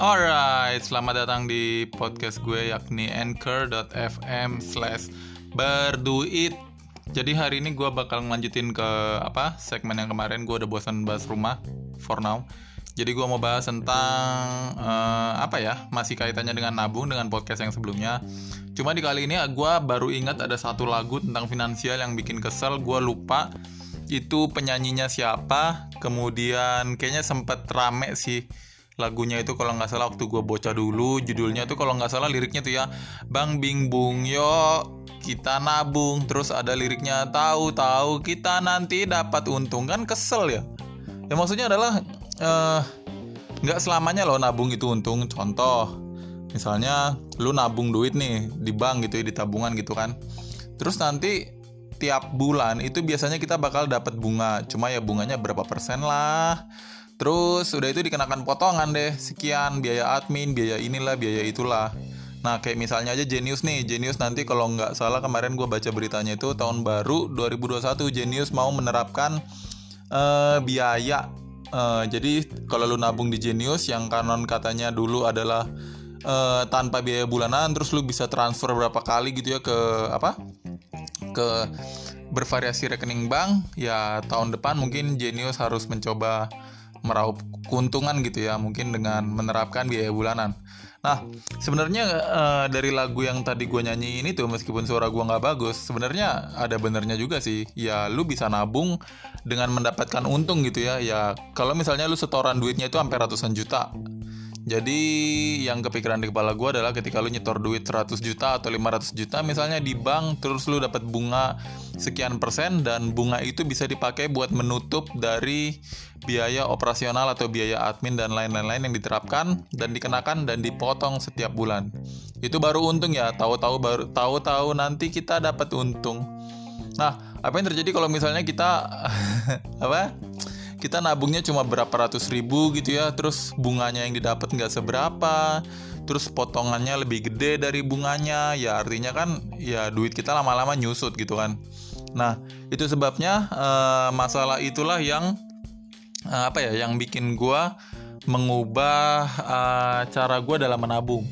Alright, selamat datang di podcast gue yakni anchor.fm slash berduit. Jadi hari ini gue bakal ngelanjutin ke apa segmen yang kemarin. Gue udah bosan bahas rumah for now. Jadi gue mau bahas tentang uh, apa ya masih kaitannya dengan nabung dengan podcast yang sebelumnya. Cuma di kali ini gue baru ingat ada satu lagu tentang finansial yang bikin kesel. Gue lupa itu penyanyinya siapa? Kemudian kayaknya sempet rame sih lagunya itu kalau nggak salah waktu gue bocah dulu. Judulnya tuh kalau nggak salah liriknya tuh ya bang bing bung yo kita nabung. Terus ada liriknya tahu tahu kita nanti dapat untung. Kan kesel ya? Ya maksudnya adalah eh, nggak uh, selamanya loh nabung itu untung. Contoh misalnya lu nabung duit nih di bank gitu ya di tabungan gitu kan. Terus nanti tiap bulan itu biasanya kita bakal dapat bunga cuma ya bunganya berapa persen lah Terus udah itu dikenakan potongan deh, sekian biaya admin, biaya inilah, biaya itulah. Nah kayak misalnya aja Genius nih, Genius nanti kalau nggak salah kemarin gue baca beritanya itu tahun baru 2021 Genius mau menerapkan uh, biaya. Uh, jadi kalau lu nabung di Genius yang kanon katanya dulu adalah uh, tanpa biaya bulanan, terus lu bisa transfer berapa kali gitu ya ke apa? Ke bervariasi rekening bank. Ya tahun depan mungkin Genius harus mencoba meraup keuntungan gitu ya mungkin dengan menerapkan biaya bulanan. Nah sebenarnya uh, dari lagu yang tadi gue nyanyi ini tuh meskipun suara gue nggak bagus sebenarnya ada benernya juga sih. Ya lu bisa nabung dengan mendapatkan untung gitu ya. Ya kalau misalnya lu setoran duitnya itu sampai ratusan juta jadi yang kepikiran di kepala gue adalah ketika lu nyetor duit 100 juta atau 500 juta misalnya di bank terus lu dapat bunga sekian persen dan bunga itu bisa dipakai buat menutup dari biaya operasional atau biaya admin dan lain-lain yang diterapkan dan dikenakan dan dipotong setiap bulan. Itu baru untung ya, tahu-tahu baru tahu-tahu nanti kita dapat untung. Nah, apa yang terjadi kalau misalnya kita apa? Kita nabungnya cuma berapa ratus ribu gitu ya. Terus bunganya yang didapat nggak seberapa. Terus potongannya lebih gede dari bunganya. Ya artinya kan ya duit kita lama-lama nyusut gitu kan. Nah itu sebabnya uh, masalah itulah yang uh, apa ya yang bikin gue mengubah uh, cara gue dalam menabung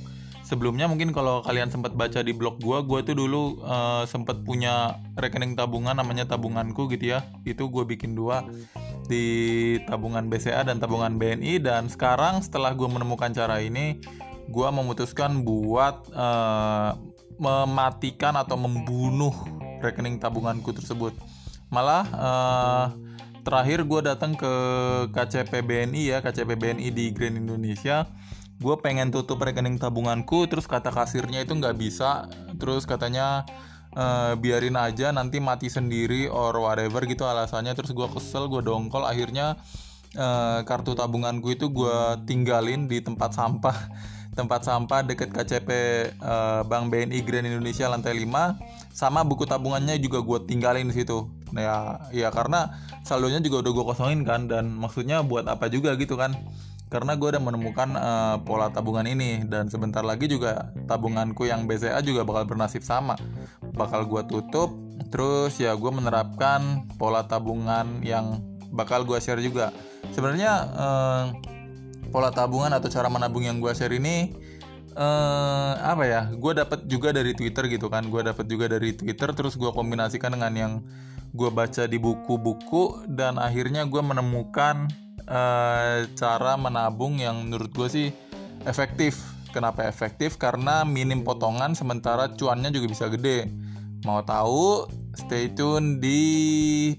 sebelumnya mungkin kalau kalian sempat baca di blog gue gue tuh dulu uh, sempat punya rekening tabungan namanya tabunganku gitu ya. Itu gue bikin dua di tabungan BCA dan tabungan BNI dan sekarang setelah gue menemukan cara ini gue memutuskan buat uh, mematikan atau membunuh rekening tabunganku tersebut. Malah uh, terakhir gue datang ke KCP BNI ya KCP BNI di Grand Indonesia gue pengen tutup rekening tabunganku terus kata kasirnya itu nggak bisa. Terus katanya e, biarin aja nanti mati sendiri or whatever gitu alasannya. Terus gue kesel gue dongkol. Akhirnya e, kartu tabunganku itu gue tinggalin di tempat sampah. Tempat sampah deket KCP e, eh, Bank BNI Grand Indonesia lantai 5 sama buku tabungannya juga gue tinggalin di situ. Nah ya ya karena saldonya juga udah gue kosongin kan dan maksudnya buat apa juga gitu kan karena gue udah menemukan uh, pola tabungan ini dan sebentar lagi juga tabunganku yang BCA juga bakal bernasib sama. Bakal gue tutup terus ya gue menerapkan pola tabungan yang bakal gue share juga. Sebenarnya uh, pola tabungan atau cara menabung yang gue share ini uh, apa ya gue dapat juga dari Twitter gitu kan. Gue dapat juga dari Twitter terus gue kombinasikan dengan yang gue baca di buku-buku dan akhirnya gue menemukan uh, cara menabung yang menurut gue sih efektif. Kenapa efektif? Karena minim potongan sementara cuannya juga bisa gede. Mau tahu? Stay tune di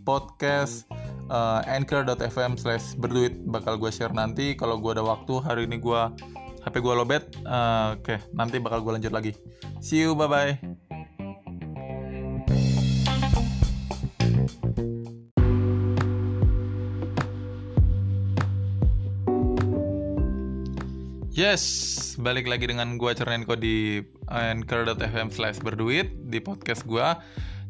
podcast uh, anchor.fm slash berduit bakal gue share nanti kalau gue ada waktu hari ini gue HP gue lobet uh, oke okay, nanti bakal gue lanjut lagi see you bye bye Yes, balik lagi dengan gue Cernenko di anchor.fm slash berduit di podcast gue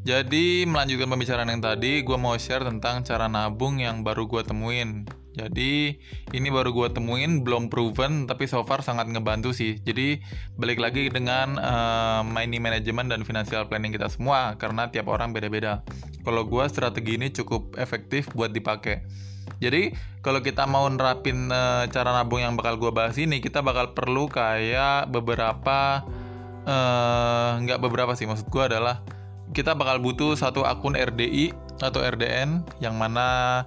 Jadi melanjutkan pembicaraan yang tadi, gue mau share tentang cara nabung yang baru gue temuin jadi ini baru gue temuin belum proven tapi so far sangat ngebantu sih. Jadi balik lagi dengan uh, money management dan financial planning kita semua karena tiap orang beda-beda. Kalau gue strategi ini cukup efektif buat dipakai. Jadi kalau kita mau nerapin uh, cara nabung yang bakal gue bahas ini, kita bakal perlu kayak beberapa uh, nggak beberapa sih maksud gue adalah kita bakal butuh satu akun RDI atau RDN yang mana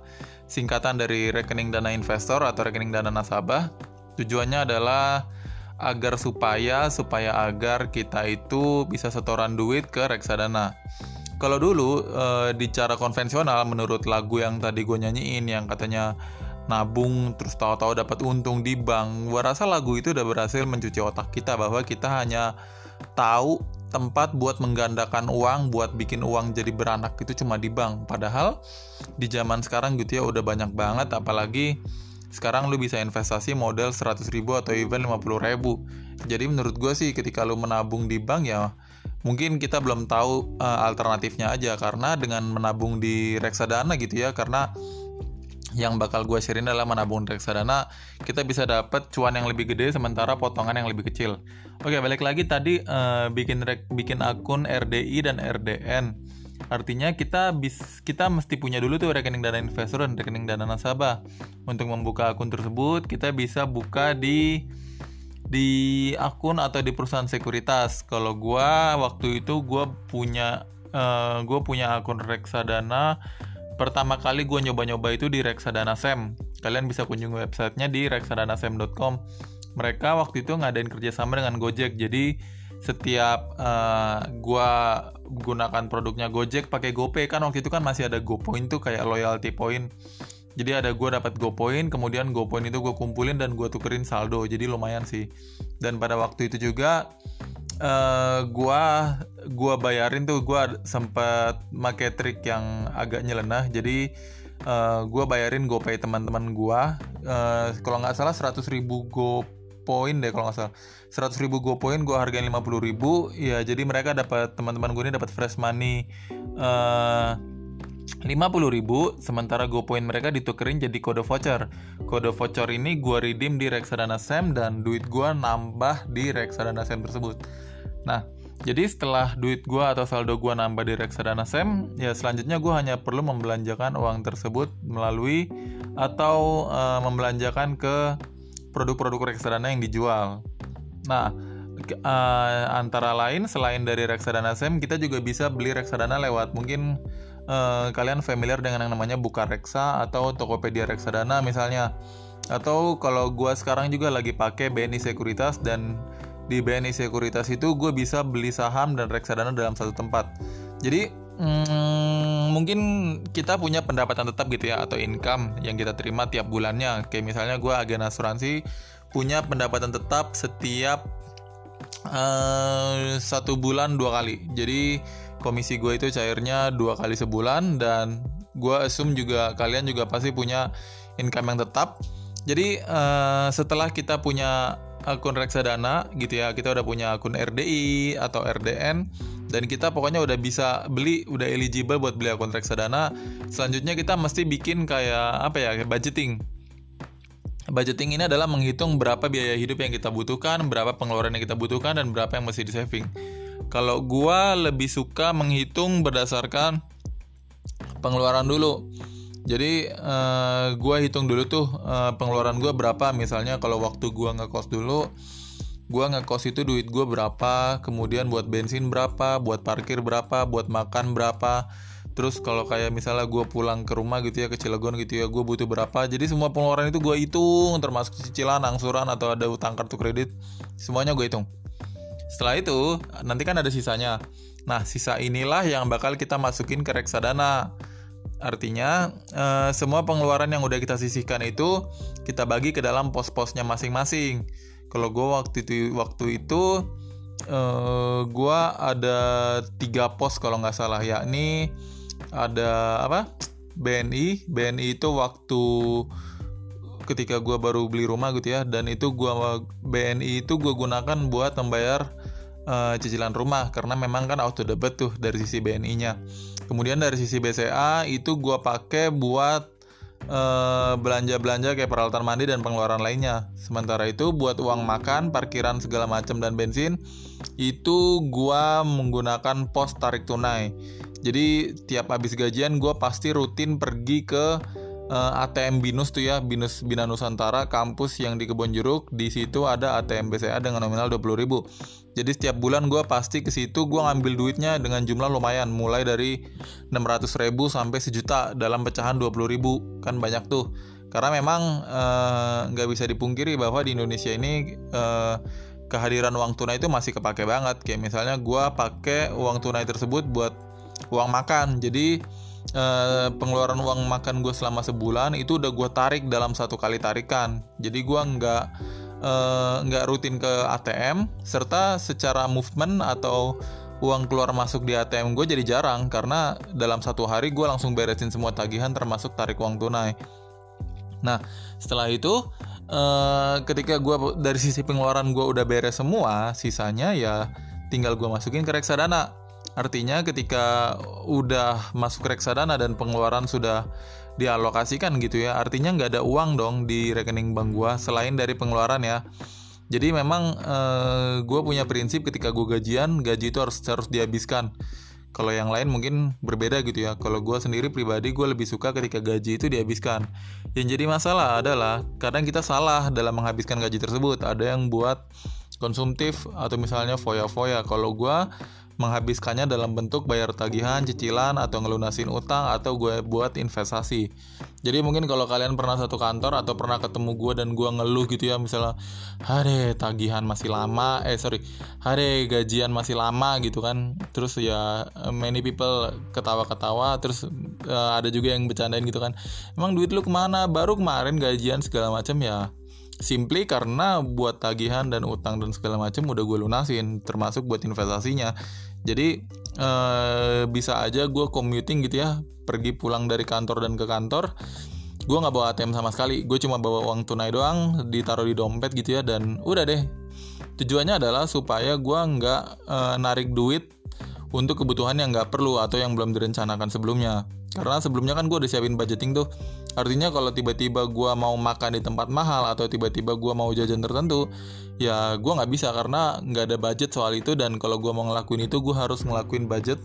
singkatan dari rekening dana investor atau rekening dana nasabah. Tujuannya adalah agar supaya supaya agar kita itu bisa setoran duit ke reksadana. Kalau dulu e, di cara konvensional menurut lagu yang tadi gue nyanyiin yang katanya nabung terus tahu-tahu dapat untung di bank, gue rasa lagu itu udah berhasil mencuci otak kita bahwa kita hanya tahu tempat buat menggandakan uang, buat bikin uang jadi beranak itu cuma di bank. Padahal di zaman sekarang gitu ya udah banyak banget apalagi sekarang lu bisa investasi model 100 ribu atau even 50 ribu jadi menurut gue sih ketika lu menabung di bank ya mungkin kita belum tahu uh, alternatifnya aja. Karena dengan menabung di reksadana gitu ya karena yang bakal gue sharein adalah menabung di reksadana kita bisa dapat cuan yang lebih gede sementara potongan yang lebih kecil. Oke balik lagi tadi uh, bikin rek, bikin akun RDI dan RDN artinya kita bis kita mesti punya dulu tuh rekening dana investor dan rekening dana nasabah. Untuk membuka akun tersebut kita bisa buka di di akun atau di perusahaan sekuritas. Kalau gue waktu itu gue punya uh, eh, gue punya akun reksadana. Pertama kali gue nyoba-nyoba itu di reksadana Sem. Kalian bisa kunjungi websitenya di reksadanasem.com. Mereka waktu itu ngadain kerjasama dengan Gojek. Jadi setiap uh, eh, gue gunakan produknya Gojek pakai GoPay kan waktu itu kan masih ada GoPoint tuh kayak loyalty point jadi ada gue dapat GoPoint kemudian GoPoint itu gue kumpulin dan gue tukerin saldo. Jadi lumayan sih. Dan pada waktu itu juga uh, gue gua bayarin tuh gue sempat make trik yang agak nyelenah jadi uh, gue bayarin GoPay teman-teman gue uh, kalau nggak salah 100 ribu GoPoint deh kalau nggak salah. 100 ribu GoPoint gue hargain 50 ribu. Ya jadi mereka dapat teman-teman gue ini dapat fresh money. Uh, 50.000 sementara GoPoint mereka ditukerin jadi kode voucher. Kode voucher ini gue redeem di reksadana SEM dan duit gue nambah di reksadana SEM tersebut. Nah, jadi setelah duit gue atau saldo gue nambah di reksadana SEM, ya selanjutnya gue hanya perlu membelanjakan uang tersebut melalui atau uh, membelanjakan ke produk-produk reksadana yang dijual. Nah, uh, antara lain selain dari reksadana SEM, kita juga bisa beli reksadana lewat mungkin uh, kalian familiar dengan yang namanya Buka Reksa atau Tokopedia Reksadana misalnya. Atau kalau gue sekarang juga lagi pakai BNI Sekuritas dan di BNI Sekuritas itu gue bisa beli saham dan reksadana dalam satu tempat. Jadi hmm, mungkin kita punya pendapatan tetap gitu ya atau income yang kita terima tiap bulannya. Kayak misalnya gue agen asuransi punya pendapatan tetap setiap uh, satu bulan dua kali. Jadi komisi gue itu cairnya dua kali sebulan dan gue assume juga kalian juga pasti punya income yang tetap jadi uh, setelah kita punya akun reksadana gitu ya kita udah punya akun RDI atau RDN dan kita pokoknya udah bisa beli udah eligible buat beli akun reksadana selanjutnya kita mesti bikin kayak apa ya budgeting Budgeting ini adalah menghitung berapa biaya hidup yang kita butuhkan, berapa pengeluaran yang kita butuhkan, dan berapa yang mesti di saving. Kalau gua lebih suka menghitung berdasarkan pengeluaran dulu. Jadi uh, gua hitung dulu tuh uh, pengeluaran gua berapa. Misalnya kalau waktu gua ngekos dulu, gua ngekos itu duit gua berapa, kemudian buat bensin berapa, buat parkir berapa, buat makan berapa. Terus kalau kayak misalnya gue pulang ke rumah gitu ya ke Cilegon gitu ya gue butuh berapa Jadi semua pengeluaran itu gue hitung termasuk cicilan, angsuran atau ada utang kartu kredit Semuanya gue hitung setelah itu, nanti kan ada sisanya. Nah, sisa inilah yang bakal kita masukin ke reksadana. Artinya, eh, semua pengeluaran yang udah kita sisihkan itu kita bagi ke dalam pos-posnya masing-masing. Kalau gue waktu itu waktu itu eh, gue ada tiga pos kalau nggak salah, yakni ada apa? BNI, BNI itu waktu ketika gue baru beli rumah gitu ya dan itu gue BNI itu gue gunakan buat membayar uh, cicilan rumah karena memang kan auto debit tuh dari sisi BNI-nya. Kemudian dari sisi BCA itu gue pakai buat belanja belanja-belanja kayak peralatan mandi dan pengeluaran lainnya. Sementara itu buat uang makan, parkiran segala macam dan bensin itu gue menggunakan pos tarik tunai. Jadi tiap habis gajian gue pasti rutin pergi ke uh, ATM Binus tuh ya Binus Bina Nusantara kampus yang di Kebon Jeruk. Di situ ada ATM BCA dengan nominal 20.000 jadi setiap bulan gue pasti ke situ gue ngambil duitnya dengan jumlah lumayan mulai dari 600.000 sampai sejuta dalam pecahan 20.000 kan banyak tuh. Karena memang eh, nggak uh, bisa dipungkiri bahwa di Indonesia ini uh, kehadiran uang tunai itu masih kepake banget. Kayak misalnya gue pakai uang tunai tersebut buat uang makan. Jadi Uh, pengeluaran uang makan gue selama sebulan itu udah gue tarik dalam satu kali tarikan. Jadi gue nggak uh, nggak rutin ke ATM serta secara movement atau uang keluar masuk di ATM gue jadi jarang karena dalam satu hari gue langsung beresin semua tagihan termasuk tarik uang tunai. Nah setelah itu uh, ketika gue dari sisi pengeluaran gue udah beres semua sisanya ya tinggal gue masukin ke reksadana Artinya ketika udah masuk reksadana dan pengeluaran sudah dialokasikan gitu ya, artinya nggak ada uang dong di rekening bank gua selain dari pengeluaran ya. Jadi memang eh, gue punya prinsip ketika gue gajian, gaji itu harus harus dihabiskan. Kalau yang lain mungkin berbeda gitu ya. Kalau gue sendiri pribadi gue lebih suka ketika gaji itu dihabiskan. Yang jadi masalah adalah kadang kita salah dalam menghabiskan gaji tersebut. Ada yang buat konsumtif atau misalnya foya-foya. Kalau gue menghabiskannya dalam bentuk bayar tagihan, cicilan, atau ngelunasin utang, atau gue buat investasi. Jadi mungkin kalau kalian pernah satu kantor atau pernah ketemu gue dan gue ngeluh gitu ya, misalnya, hari tagihan masih lama, eh sorry, hari gajian masih lama gitu kan, terus ya many people ketawa-ketawa, terus uh, ada juga yang bercandain gitu kan, emang duit lu ke mana? Baru kemarin gajian segala macam ya simply karena buat tagihan dan utang dan segala macam udah gue lunasin termasuk buat investasinya. Jadi eh, bisa aja gue commuting gitu ya pergi pulang dari kantor dan ke kantor gue nggak bawa ATM sama sekali. Gue cuma bawa uang tunai doang ditaruh di dompet gitu ya dan udah deh. Tujuannya adalah supaya gue nggak eh, narik duit untuk kebutuhan yang nggak perlu atau yang belum direncanakan sebelumnya karena sebelumnya kan gue udah siapin budgeting tuh. Artinya kalau tiba-tiba gue mau makan di tempat mahal atau tiba-tiba gue mau jajan tertentu ya gue nggak bisa karena nggak ada budget soal itu. Dan kalau gue mau ngelakuin itu gue harus ngelakuin budget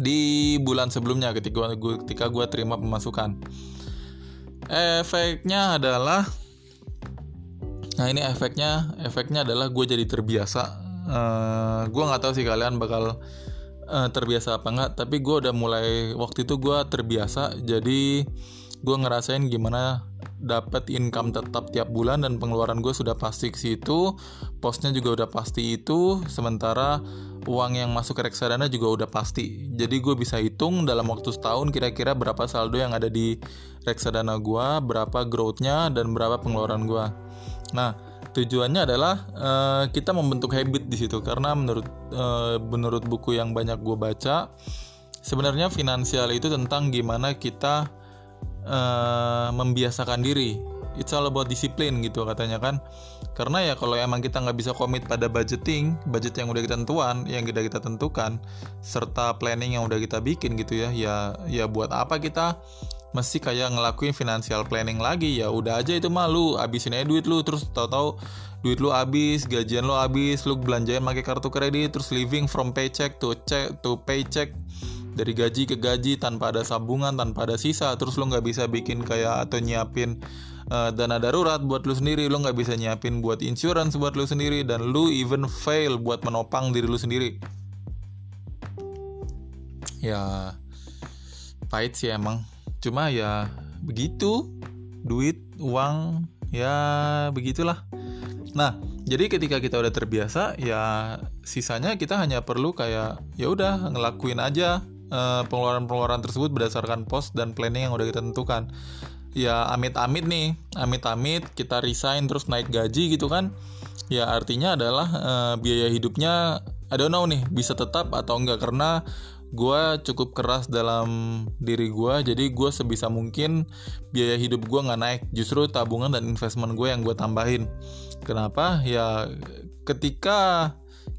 di bulan sebelumnya ketika gue ketika gue terima pemasukan. Efeknya adalah nah ini efeknya efeknya adalah gue jadi terbiasa. Uh, gue nggak tahu sih kalian bakal uh, terbiasa apa enggak tapi gue udah mulai waktu itu gue terbiasa jadi gue ngerasain gimana dapat income tetap tiap bulan dan pengeluaran gue sudah pasti ke situ posnya juga udah pasti itu sementara uang yang masuk ke reksadana juga udah pasti. Jadi gue bisa hitung dalam waktu setahun kira-kira berapa saldo yang ada di reksadana gue berapa growthnya dan berapa pengeluaran gue nah tujuannya adalah uh, kita membentuk habit di situ. Karena menurut uh, menurut buku yang banyak gue baca sebenarnya finansial itu tentang gimana kita uh, membiasakan diri. It's all about disiplin gitu katanya kan. Karena ya kalau emang kita nggak bisa komit pada budgeting budget yang udah kita tentuan yang udah kita tentukan serta planning yang udah kita bikin gitu ya ya ya buat apa kita mesti kayak ngelakuin financial planning lagi ya udah aja itu malu abisin aja duit lu. Terus tahu-tahu duit lu habis gajian lu habis lu belanjain pakai kartu kredit terus living from paycheck to check to paycheck. Dari gaji ke gaji tanpa ada sambungan tanpa ada sisa. Terus lu nggak bisa bikin kayak atau nyiapin uh, dana darurat buat lu sendiri. Lu nggak bisa nyiapin buat insurance buat lu sendiri. Dan lu even fail buat menopang diri lu sendiri. Ya pahit sih emang cuma ya begitu. Duit uang ya begitulah. Nah jadi ketika kita udah terbiasa ya sisanya kita hanya perlu kayak ya udah ngelakuin aja uh, pengeluaran-pengeluaran tersebut berdasarkan pos dan planning yang udah kita tentukan. Ya amit-amit nih amit-amit kita resign terus naik gaji gitu kan. Ya artinya adalah uh, biaya hidupnya I don't know nih bisa tetap atau enggak. Karena gue cukup keras dalam diri gue jadi gue sebisa mungkin biaya hidup gue nggak naik. Justru tabungan dan investment gue yang gue tambahin. Kenapa? Ya ketika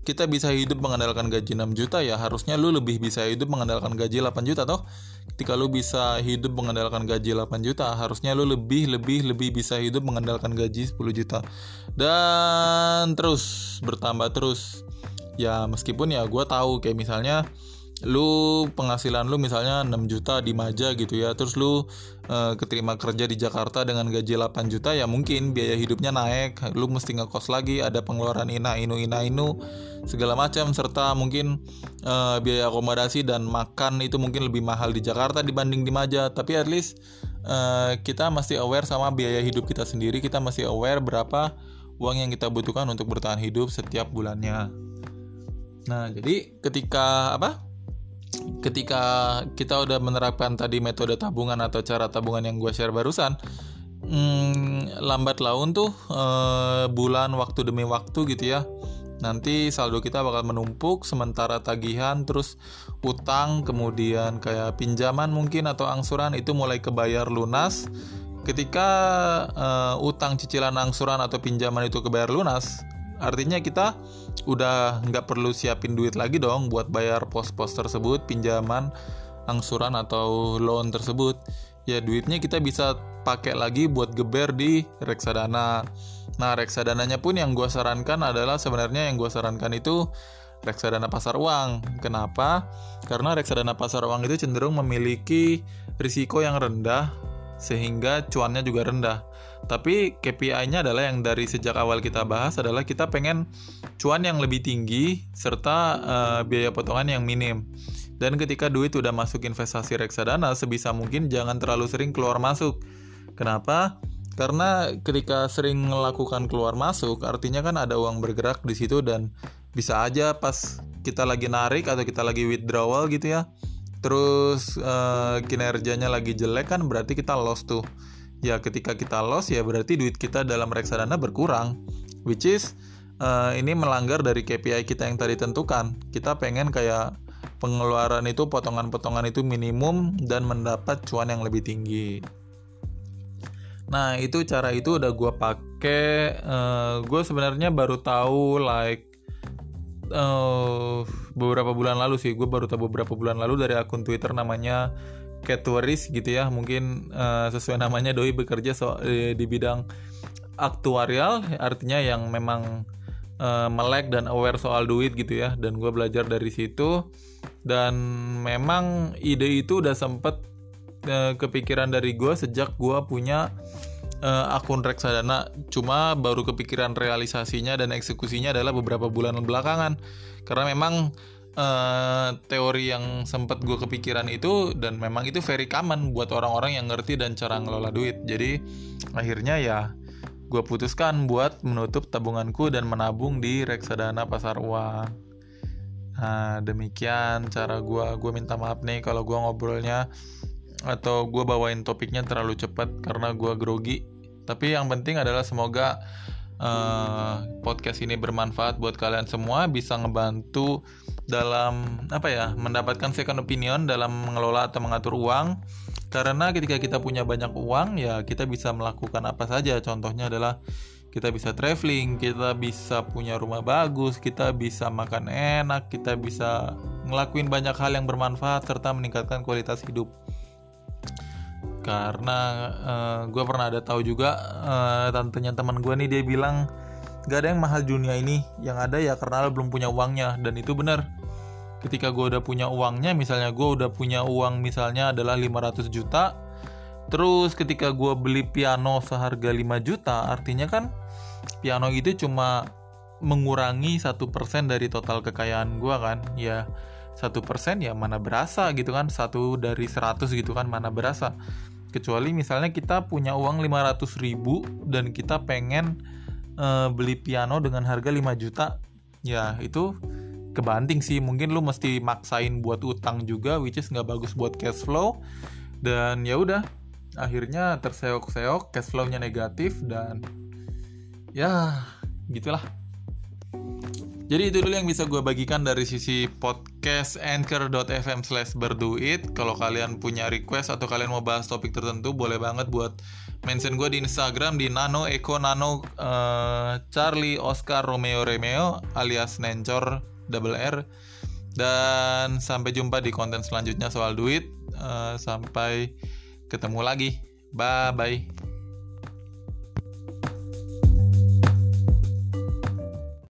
kita bisa hidup mengandalkan gaji 6 juta ya harusnya lu lebih bisa hidup mengandalkan gaji 8 juta toh. Ketika lu bisa hidup mengandalkan gaji 8 juta harusnya lu lebih lebih lebih bisa hidup mengandalkan gaji 10 juta. Dan terus bertambah terus. Ya meskipun ya gue tahu kayak misalnya lu penghasilan lu misalnya 6 juta di Maja gitu ya terus lu uh, keterima kerja di Jakarta dengan gaji 8 juta ya mungkin biaya hidupnya naik. Lu mesti ngekos lagi ada pengeluaran ina inu ina inu segala macam serta mungkin uh, biaya akomodasi dan makan itu mungkin lebih mahal di Jakarta dibanding di Maja. Tapi at least uh, kita masih aware sama biaya hidup kita sendiri. Kita masih aware berapa uang yang kita butuhkan untuk bertahan hidup setiap bulannya. Nah jadi ketika apa ketika kita udah menerapkan tadi metode tabungan atau cara tabungan yang gue share barusan hmm, lambat laun tuh eh, bulan waktu demi waktu gitu ya. Nanti saldo kita bakal menumpuk sementara tagihan terus utang kemudian kayak pinjaman mungkin atau angsuran itu mulai kebayar lunas. Ketika uh, utang cicilan angsuran atau pinjaman itu kebayar lunas artinya kita udah nggak perlu siapin duit lagi dong buat bayar pos-pos tersebut pinjaman angsuran atau loan tersebut. Ya duitnya kita bisa pakai lagi buat geber di reksadana. Nah reksadananya pun yang gue sarankan adalah sebenarnya yang gue sarankan itu reksadana pasar uang. Kenapa? Karena reksadana pasar uang itu cenderung memiliki risiko yang rendah sehingga cuannya juga rendah tapi KPI-nya adalah yang dari sejak awal kita bahas adalah kita pengen cuan yang lebih tinggi serta uh, biaya potongan yang minim. Dan ketika duit udah masuk investasi reksadana, sebisa mungkin jangan terlalu sering keluar masuk. Kenapa? Karena ketika sering melakukan keluar masuk, artinya kan ada uang bergerak di situ dan bisa aja pas kita lagi narik atau kita lagi withdrawal gitu ya, terus uh, kinerjanya lagi jelek kan berarti kita lost tuh ya ketika kita loss ya berarti duit kita dalam reksadana berkurang. Which is uh, ini melanggar dari KPI kita yang tadi tentukan. Kita pengen kayak pengeluaran itu potongan-potongan itu minimum dan mendapat cuan yang lebih tinggi. Nah itu cara itu udah gue pakai uh, eh, gue sebenarnya baru tahu like uh, beberapa bulan lalu sih. Gue baru tahu beberapa bulan lalu dari akun Twitter namanya Catwaris gitu ya mungkin uh, sesuai namanya doi bekerja so, di, di bidang aktuarial artinya yang memang uh, melek dan aware soal duit gitu ya dan gue belajar dari situ. Dan memang ide itu udah sempet uh, kepikiran dari gue sejak gue punya uh, akun reksadana. Cuma baru kepikiran realisasinya dan eksekusinya adalah beberapa bulan belakangan. Karena memang uh, teori yang sempat gue kepikiran itu dan memang itu very common buat orang-orang yang ngerti dan cara ngelola duit. Jadi akhirnya ya gue putuskan buat menutup tabunganku dan menabung di reksadana pasar uang. Nah demikian cara gue gue minta maaf nih kalau gue ngobrolnya atau gue bawain topiknya terlalu cepat karena gue grogi. Tapi yang penting adalah semoga uh, podcast ini bermanfaat buat kalian semua bisa ngebantu dalam apa ya mendapatkan second opinion dalam mengelola atau mengatur uang. Karena ketika kita punya banyak uang ya kita bisa melakukan apa saja. Contohnya adalah kita bisa traveling kita bisa punya rumah bagus kita bisa makan enak kita bisa ngelakuin banyak hal yang bermanfaat serta meningkatkan kualitas hidup karena uh, eh, gue pernah ada tahu juga uh, tantenya teman gue nih dia bilang gak ada yang mahal dunia ini yang ada ya karena lo belum punya uangnya. Dan itu benar ketika gue udah punya uangnya misalnya gue udah punya uang misalnya adalah 500 juta terus ketika gue beli piano seharga 5 juta artinya kan piano itu cuma mengurangi satu persen dari total kekayaan gue kan ya. Satu persen ya mana berasa gitu kan satu dari 100 gitu kan mana berasa kecuali misalnya kita punya uang 500 ribu dan kita pengen uh, beli piano dengan harga 5 juta ya itu kebanting sih. Mungkin lu mesti maksain buat utang juga which is nggak bagus buat cash flow. Dan ya udah akhirnya terseok-seok cash flow-nya negatif dan ya gitulah jadi itu dulu yang bisa gue bagikan dari sisi podcast anchor.fm slash berduit. Kalau kalian punya request atau kalian mau bahas topik tertentu, boleh banget buat mention gue di Instagram di Nano Eko Nano uh, Charlie Oscar Romeo Romeo alias Nencor double R. Dan sampai jumpa di konten selanjutnya soal duit. Uh, sampai ketemu lagi. Bye bye.